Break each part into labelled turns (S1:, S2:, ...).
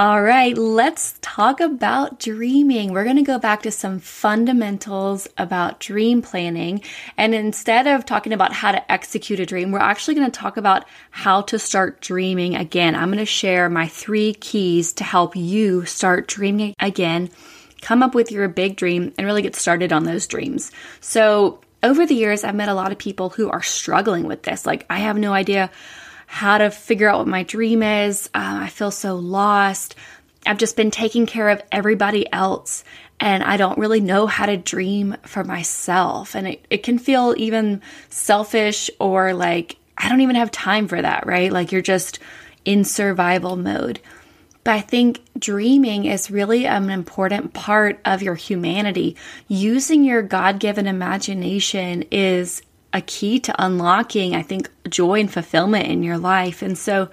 S1: All right, let's talk about dreaming. We're going to go back to some fundamentals about dream planning. And instead of talking about how to execute a dream, we're actually going to talk about how to start dreaming again. I'm going to share my three keys to help you start dreaming again, come up with your big dream, and really get started on those dreams. So, over the years, I've met a lot of people who are struggling with this. Like, I have no idea how to figure out what my dream is. Uh, I feel so lost. I've just been taking care of everybody else and I don't really know how to dream for myself. And it, it can feel even selfish or like I don't even have time for that, right? Like you're just in survival mode. But I think dreaming is really an important part of your humanity. Using your God given imagination is a key to unlocking, I think, joy and fulfillment in your life. And so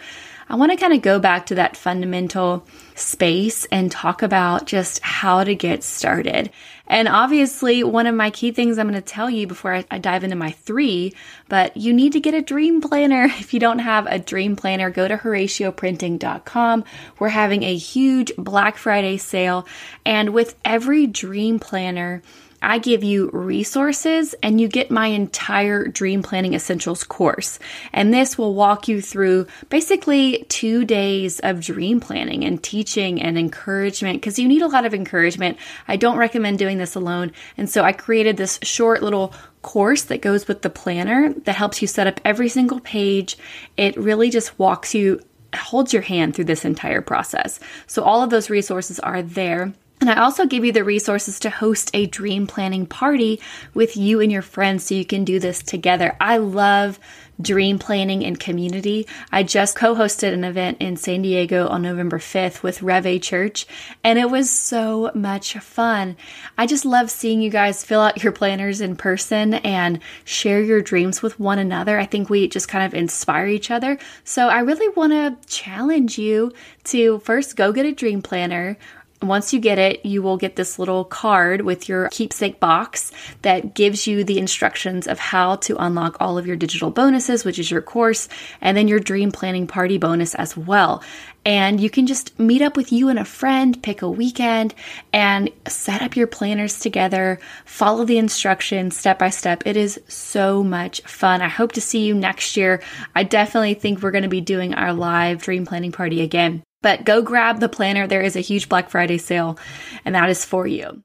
S1: I want to kind of go back to that fundamental space and talk about just how to get started. And obviously, one of my key things I'm going to tell you before I, dive into my three, but you need to get a dream planner. If you don't have a dream planner, go to HoratioPrinting.com. We're having a huge Black Friday sale. And with every dream planner, I give you resources and you get my entire Dream Planning Essentials course. And this will walk you through basically two days of dream planning and teaching and encouragement because you need a lot of encouragement. I don't recommend doing this alone. And so I created this short little course that goes with the planner that helps you set up every single page. It really just walks you, holds your hand through this entire process. So all of those resources are there. And I also give you the resources to host a dream planning party with you and your friends so you can do this together. I love dream planning and community. I just co hosted an event in San Diego on November 5th with Rev Church, and it was so much fun. I just love seeing you guys fill out your planners in person and share your dreams with one another. I think we just kind of inspire each other. So I really want to challenge you to first go get a dream planner once you get it, you will get this little card with your keepsake box that gives you the instructions of how to unlock all of your digital bonuses, which is your course, and then your dream planning party bonus as well. And you can just meet up with you and a friend, pick a weekend, and set up your planners together. Follow the instructions step by step. It is so much fun. I hope to see you next year. I definitely think we're going to be doing our live dream planning party again. But go grab the planner. There is a huge Black Friday sale, and that is for you.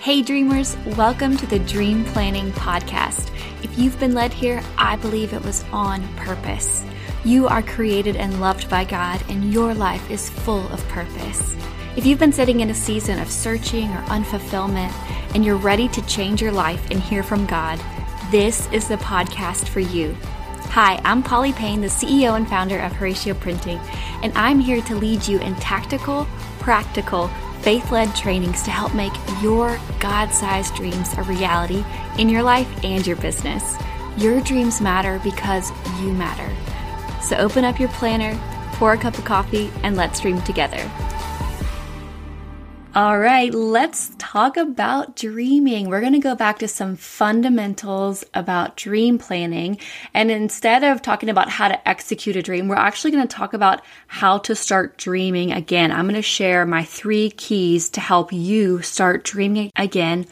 S1: Hey, dreamers, welcome to the Dream Planning Podcast. If you've been led here, I believe it was on purpose. You are created and loved by God, and your life is full of purpose. If you've been sitting in a season of searching or unfulfillment, and you're ready to change your life and hear from God, this is the podcast for you. Hi, I'm Polly Payne, the CEO and founder of Horatio Printing, and I'm here to lead you in tactical, practical, faith led trainings to help make your God sized dreams a reality in your life and your business. Your dreams matter because you matter. So open up your planner, pour a cup of coffee, and let's dream together. All right, let's talk about dreaming. We're going to go back to some fundamentals about dream planning. And instead of talking about how to execute a dream, we're actually going to talk about how to start dreaming again. I'm going to share my three keys to help you start dreaming again,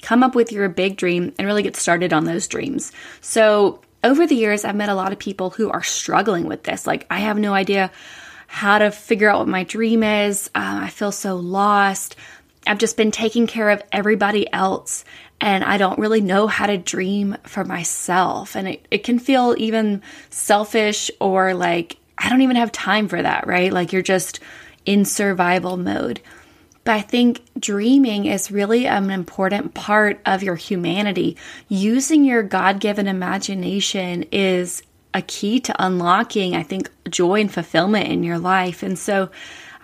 S1: come up with your big dream, and really get started on those dreams. So, over the years, I've met a lot of people who are struggling with this. Like, I have no idea how to figure out what my dream is. Uh, I feel so lost. I've just been taking care of everybody else and I don't really know how to dream for myself. And it, it can feel even selfish or like I don't even have time for that, right? Like you're just in survival mode. But I think dreaming is really an important part of your humanity. Using your God given imagination is a key to unlocking, I think, joy and fulfillment in your life. And so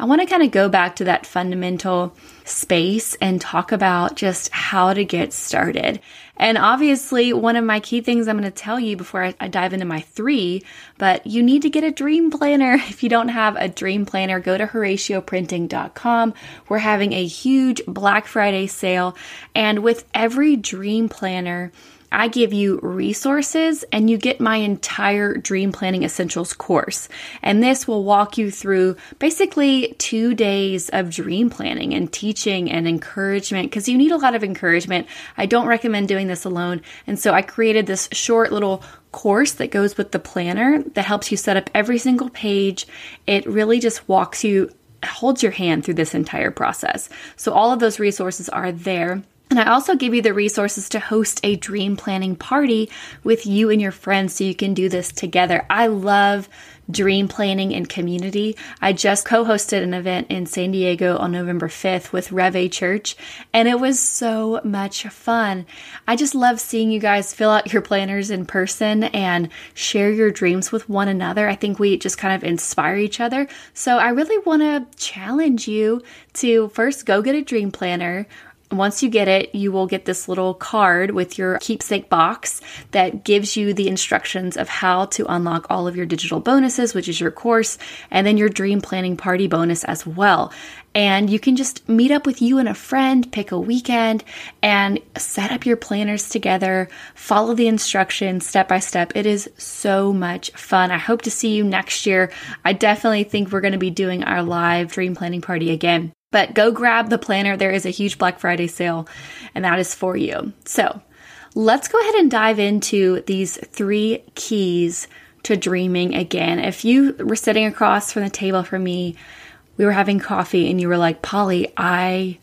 S1: I want to kind of go back to that fundamental space and talk about just how to get started. And obviously, one of my key things I'm going to tell you before I, dive into my three, but you need to get a dream planner. If you don't have a dream planner, go to HoratioPrinting.com. We're having a huge Black Friday sale. And with every dream planner, I give you resources and you get my entire dream planning essentials course. And this will walk you through basically two days of dream planning and teaching and encouragement because you need a lot of encouragement. I don't recommend doing this alone. And so I created this short little course that goes with the planner that helps you set up every single page. It really just walks you holds your hand through this entire process. So all of those resources are there. And I also give you the resources to host a dream planning party with you and your friends so you can do this together. I love dream planning and community. I just co hosted an event in San Diego on November 5th with Reve Church, and it was so much fun. I just love seeing you guys fill out your planners in person and share your dreams with one another. I think we just kind of inspire each other. So I really want to challenge you to first go get a dream planner once you get it, you will get this little card with your keepsake box that gives you the instructions of how to unlock all of your digital bonuses, which is your course, and then your dream planning party bonus as well. And you can just meet up with you and a friend, pick a weekend, and set up your planners together. Follow the instructions step by step. It is so much fun. I hope to see you next year. I definitely think we're going to be doing our live dream planning party again. But go grab the planner. There is a huge Black Friday sale, and that is for you. So let's go ahead and dive into these three keys to dreaming again. If you were sitting across from the table from me, we were having coffee, and you were like, Polly, I.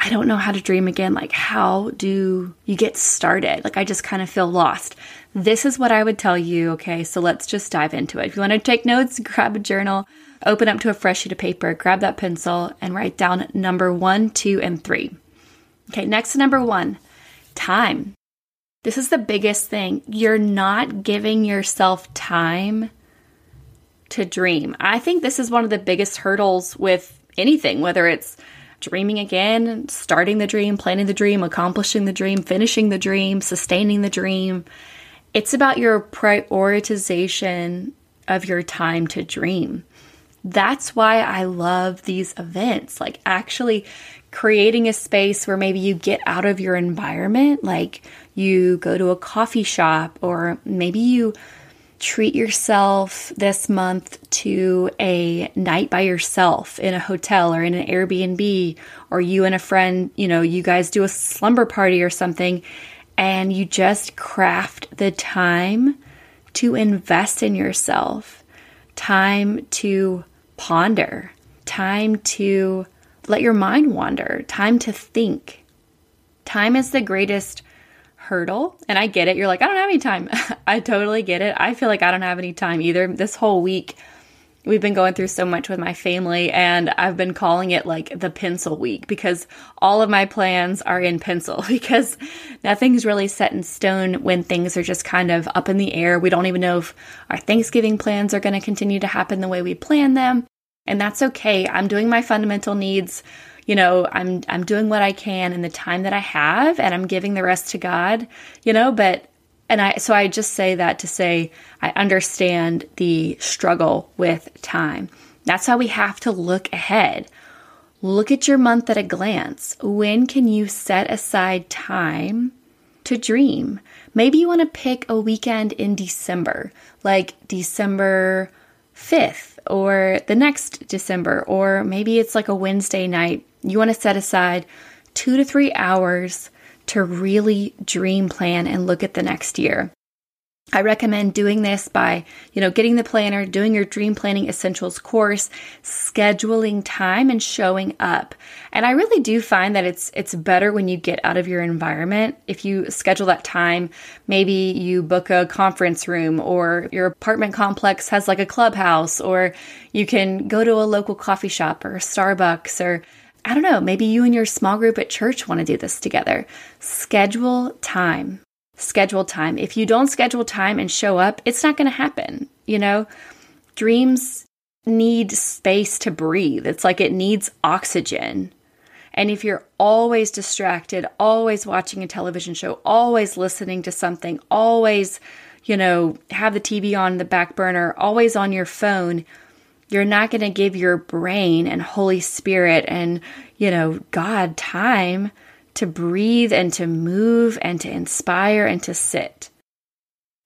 S1: I don't know how to dream again. Like, how do you get started? Like, I just kind of feel lost. This is what I would tell you. Okay, so let's just dive into it. If you want to take notes, grab a journal Open up to a fresh sheet of paper, grab that pencil, and write down number one, two, and three. Okay, next to number one time. This is the biggest thing. You're not giving yourself time to dream. I think this is one of the biggest hurdles with anything, whether it's dreaming again, starting the dream, planning the dream, accomplishing the dream, finishing the dream, sustaining the dream. It's about your prioritization of your time to dream that's why I love these events. Like actually creating a space where maybe you get out of your environment, like you go to a coffee shop, or maybe you treat yourself this month to a night by yourself in a hotel or in an Airbnb, or you and a friend, you know, you guys do a slumber party or something, and you just craft the time to invest in yourself, time to ponder, time to let your mind wander, time to think. Time is the greatest hurdle. And I get it. You're like, I don't have any time. I totally get it. I feel like I don't have any time either. This whole week, we've been going through so much with my family, and I've been calling it like the pencil week because all of my plans are in pencil because nothing's really set in stone when things are just kind of up in the air. We don't even know if our Thanksgiving plans are going to continue to happen the way we plan them. And that's okay. I'm doing my fundamental needs. You know, I'm I'm doing what I can in the time that I have and I'm giving the rest to God, you know, but and I so I just say that to say I understand the struggle with time. That's how we have to look ahead. Look at your month at a glance. When can you set aside time to dream? Maybe you want to pick a weekend in December, like December 5th or the next December, or maybe it's like a Wednesday night. You want to set aside two to three hours to really dream plan and look at the next year. I recommend doing this by, you know, getting the planner, doing your dream planning essentials course, scheduling time and showing up. And I really do find that it's it's better when you get out of your environment. If you schedule that time, maybe you book a conference room or your apartment complex has like a clubhouse or you can go to a local coffee shop or Starbucks or I don't know, maybe you and your small group at church want to do this together. Schedule time. Schedule time. If you don't schedule time and show up, it's not going to happen. You know, dreams need space to breathe. It's like it needs oxygen. And if you're always distracted, always watching a television show, always listening to something, always, you know, have the TV on the back burner, always on your phone, you're not going to give your brain and Holy Spirit and, you know, God time to breathe and to move and to inspire and to sit.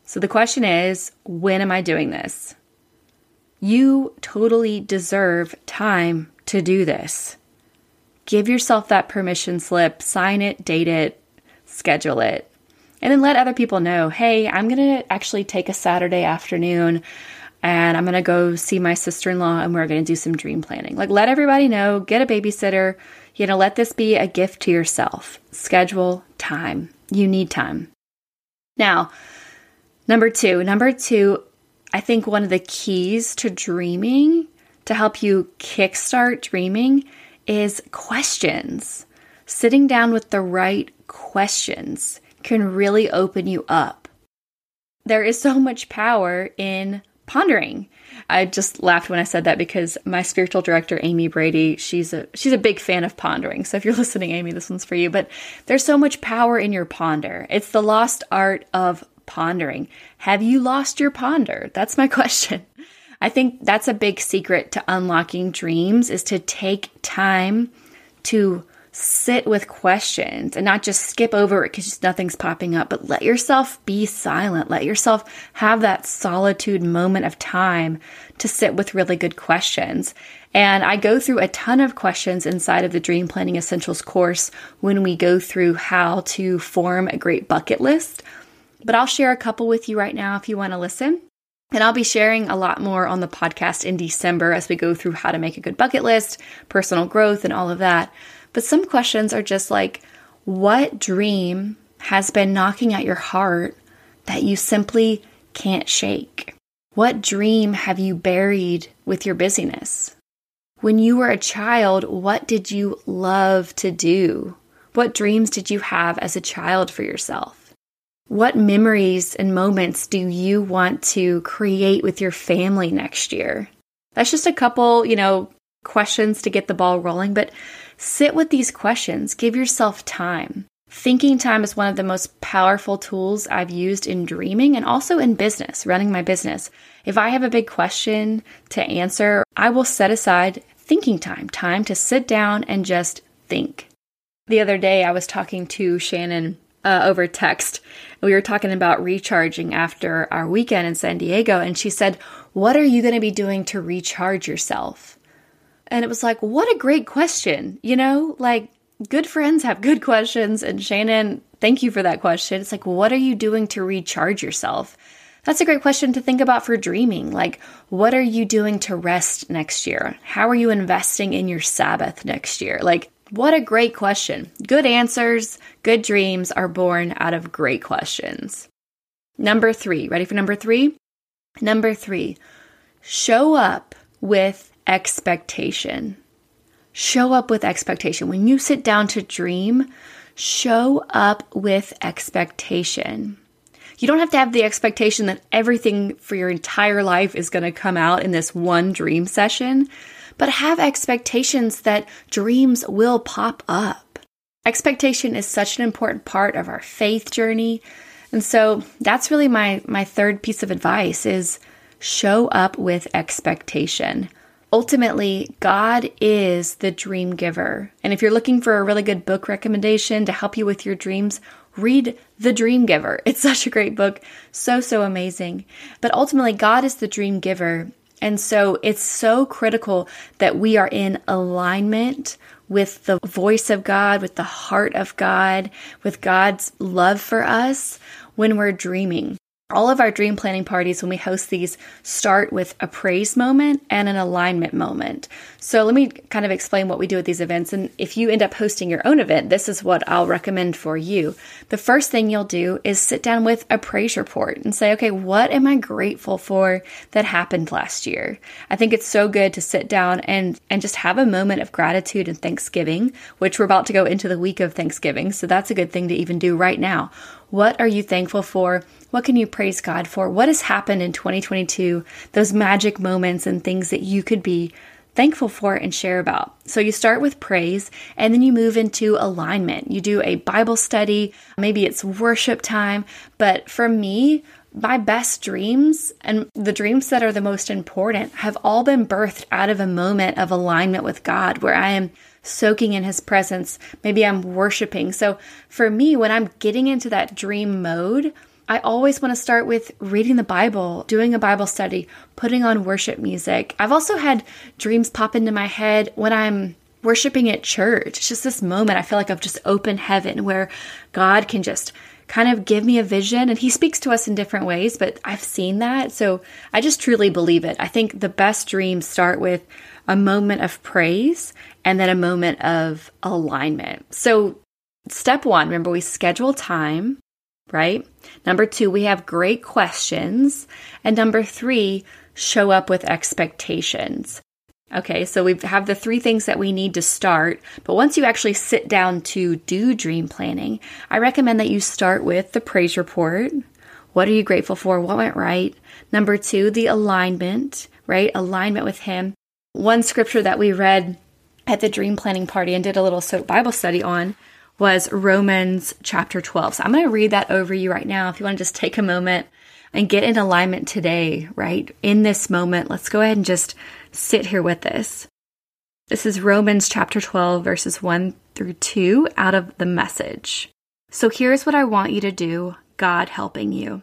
S1: So the question is when am I doing this? You totally deserve time to do this. Give yourself that permission slip, sign it, date it, schedule it, and then let other people know hey, I'm going to actually take a Saturday afternoon and I'm going to go see my sister in law and we're going to do some dream planning. Like, let everybody know, get a babysitter, you know, let this be a gift to yourself. Schedule time. You need time. Now, number two, number two, I think one of the keys to dreaming to help you kickstart dreaming is questions. Sitting down with the right questions can really open you up. There is so much power in pondering. I just laughed when I said that because my spiritual director Amy Brady, she's a she's a big fan of pondering. So if you're listening Amy, this one's for you, but there's so much power in your ponder. It's the lost art of pondering. Have you lost your ponder? That's my question. I think that's a big secret to unlocking dreams is to take time to sit with questions and not just skip over it because nothing's popping up, but let yourself be silent. Let yourself have that solitude moment of time to sit with really good questions. And I go through a ton of questions inside of the Dream Planning Essentials course when we go through how to form a great bucket list. But I'll share a couple with you right now if you want to listen. And I'll be sharing a lot more on the podcast in December as we go through how to make a good bucket list, personal growth, and all of that. But some questions are just like, what dream has been knocking at your heart that you simply can't shake? What dream have you buried with your busyness? When you were a child, what did you love to do? What dreams did you have as a child for yourself? What memories and moments do you want to create with your family next year? That's just a couple, you know, questions to get the ball rolling, but Sit with these questions, give yourself time. Thinking time is one of the most powerful tools I've used in dreaming and also in business, running my business. If I have a big question to answer, I will set aside thinking time, time to sit down and just think. The other day, I was talking to Shannon uh, over text. We were talking about recharging after our weekend in San Diego, and she said, What are you going to be doing to recharge yourself? And it was like, what a great question. You know, like good friends have good questions. And Shannon, thank you for that question. It's like, what are you doing to recharge yourself? That's a great question to think about for dreaming. Like, what are you doing to rest next year? How are you investing in your Sabbath next year? Like, what a great question. Good answers, good dreams are born out of great questions. Number three, ready for number three? Number three, show up with expectation. Show up with expectation. When you sit down to dream, show up with expectation. You don't have to have the expectation that everything for your entire life is going to come out in this one dream session, but have expectations that dreams will pop up. Expectation is such an important part of our faith journey. And so that's really my my third piece of advice is show up with expectation ultimately, God is the dream giver. And if you're looking for a really good book recommendation to help you with your dreams, read The Dream Giver. It's such a great book, so, so amazing. But ultimately, God is the dream giver. And so it's so critical that we are in alignment with the voice of God, with the heart of God, with God's love for us when we're dreaming all of our dream planning parties, when we host these, start with a praise moment and an alignment moment. So, let me kind of explain what we do at these events. And if you end up hosting your own event, this is what I'll recommend for you. The first thing you'll do is sit down with a praise report and say, okay, what am I grateful for that happened last year? I think it's so good to sit down and, and just have a moment of gratitude and thanksgiving, which we're about to go into the week of Thanksgiving. So, that's a good thing to even do right now. What are you thankful for? What can you praise God for? What has happened in 2022? Those magic moments and things that you could be thankful for and share about. So you start with praise and then you move into alignment. You do a Bible study, maybe it's worship time, but for me, my best dreams and the dreams that are the most important have all been birthed out of a moment of alignment with God where I am soaking in his presence. Maybe I'm worshiping. So for me, when I'm getting into that dream mode, I always want to start with reading the Bible, doing a Bible study, putting on worship music. I've also had dreams pop into my head when I'm worshiping at church. It's just this moment I feel like I've just opened heaven where God can just kind of give me a vision and he speaks to us in different ways, but I've seen that. So I just truly believe it. I think the best dreams start with a moment of praise and then a moment of alignment. So step 1, remember we schedule time, right? Number 2, we have great questions, and number 3, show up with expectations. Okay, so we have the three things that we need to start. But once you actually sit down to do dream planning, I recommend that you start with the praise report. What are you grateful for? What went right? Number two, the alignment, right? Alignment with Him. One scripture that we read at the dream planning party and did a little soap Bible study on was Romans chapter 12. So I'm going to read that over you right now. If you want to just take a moment and get in alignment today, right? In this moment, let's go ahead and just sit here with this. This is Romans chapter 12, verses 1 through 2 out of the message. So here's what I want you to do, God helping you.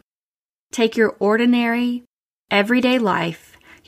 S1: Take your ordinary, everyday life,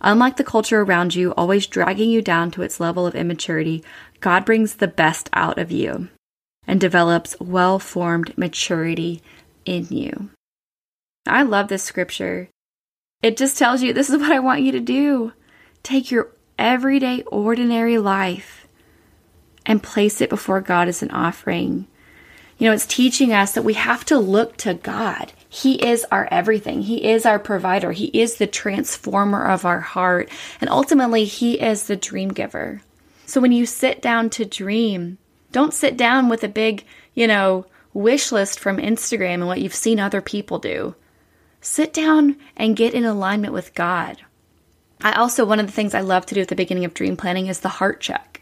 S1: Unlike the culture around you, always dragging you down to its level of immaturity, God brings the best out of you and develops well formed maturity in you. I love this scripture it just tells you this is what I want you to do. Take your everyday, ordinary life and place it before God as an offering. You know, it's teaching us that we have to look to God. He is our everything. He is our provider. He is the transformer of our heart. And ultimately, He is the dream giver. So when you sit down to dream, don't sit down with a big, you know, wish list from Instagram and what you've seen other people do. Sit down and get in alignment with God. I also, one of the things I love to do at the beginning of dream planning is the heart check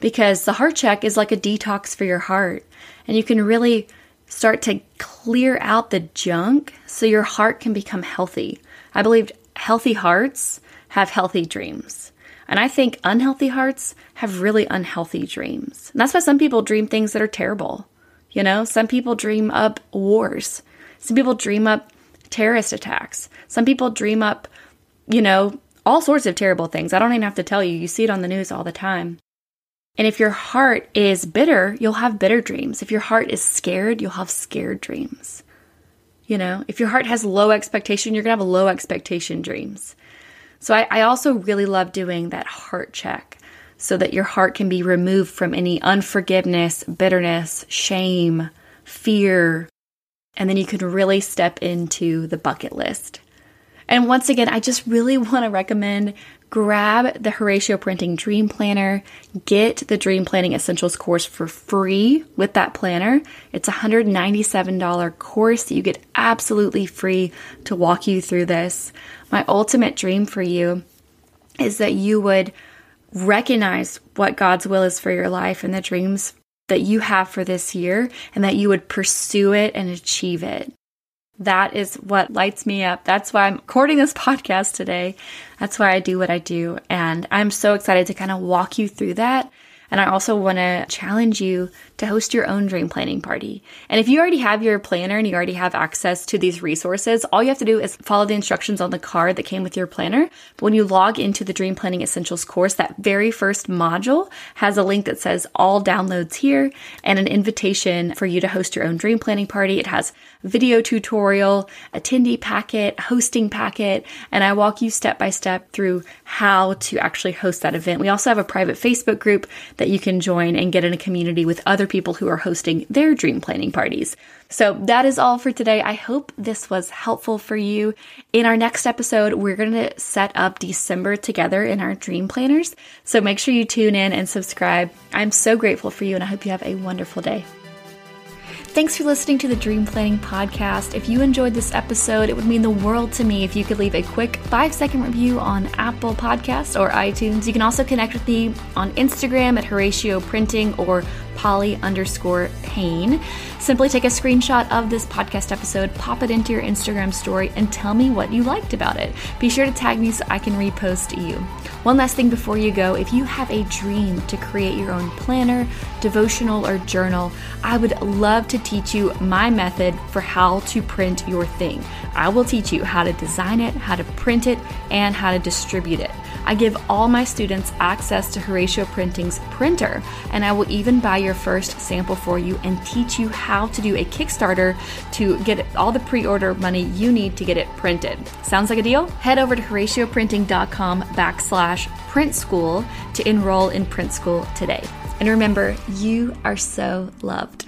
S1: because the heart check is like a detox for your heart. And you can really start to clear out the junk so your heart can become healthy. I believe healthy hearts have healthy dreams. And I think unhealthy hearts have really unhealthy dreams. And that's why some people dream things that are terrible. You know, some people dream up wars. Some people dream up terrorist attacks. Some people dream up, you know, all sorts of terrible things. I don't even have to tell you, you see it on the news all the time. And if your heart is bitter, you'll have bitter dreams. If your heart is scared, you'll have scared dreams. You know, if your heart has low expectation, you're going to have low expectation dreams. So I, I also really love doing that heart check so that your heart can be removed from any unforgiveness, bitterness, shame, fear, and then you can really step into the bucket list. And once again, I just really want to recommend grab the Horatio Printing Dream Planner, get the Dream Planning Essentials course for free with that planner. It's a $197 course that you get absolutely free to walk you through this. My ultimate dream for you is that you would recognize what God's will is for your life and the dreams that you have for this year and that you would pursue it and achieve it. That is what lights me up. That's why I'm recording this podcast today. That's why I do what I do. And I'm so excited to kind of walk you through that and I also want to challenge you to host your own dream planning party. And if you already have your planner and you already have access to these resources, all you have to do is follow the instructions on the card that came with your planner. But when you log into the Dream Planning Essentials course, that very first module has a link that says all downloads here and an invitation for you to host your own dream planning party. It has video tutorial, attendee packet, hosting packet, and I walk you step by step through how to actually host that event. We also have a private Facebook group that you can join and get in a community with other people who are hosting their dream planning parties. So that is all for today. I hope this was helpful for you. In our next episode, we're going to set up December together in our dream planners. So make sure you tune in and subscribe. I'm so grateful for you and I hope you have a wonderful day. Thanks for listening to the Dream Planning Podcast. If you enjoyed this episode, it would mean the world to me if you could leave a quick five second review on Apple Podcasts or iTunes. You can also connect with me on Instagram at Horatio Printing or Polly underscore Payne. Simply take a screenshot of this podcast episode, pop it into your Instagram story, and tell me what you liked about it. Be sure to tag me so I can repost you. One last thing before you go if you have a dream to create your own planner, devotional, or journal, I would love to teach you my method for how to print your thing. I will teach you how to design it, how to print it, and how to distribute it. I give all my students access to Horatio Printing's printer, and I will even buy your first sample for you and teach you how to do a Kickstarter to get all the pre order money you need to get it printed. Sounds like a deal? Head over to HoratioPrinting.com backslash print school to enroll in print school today. And remember, you are so loved.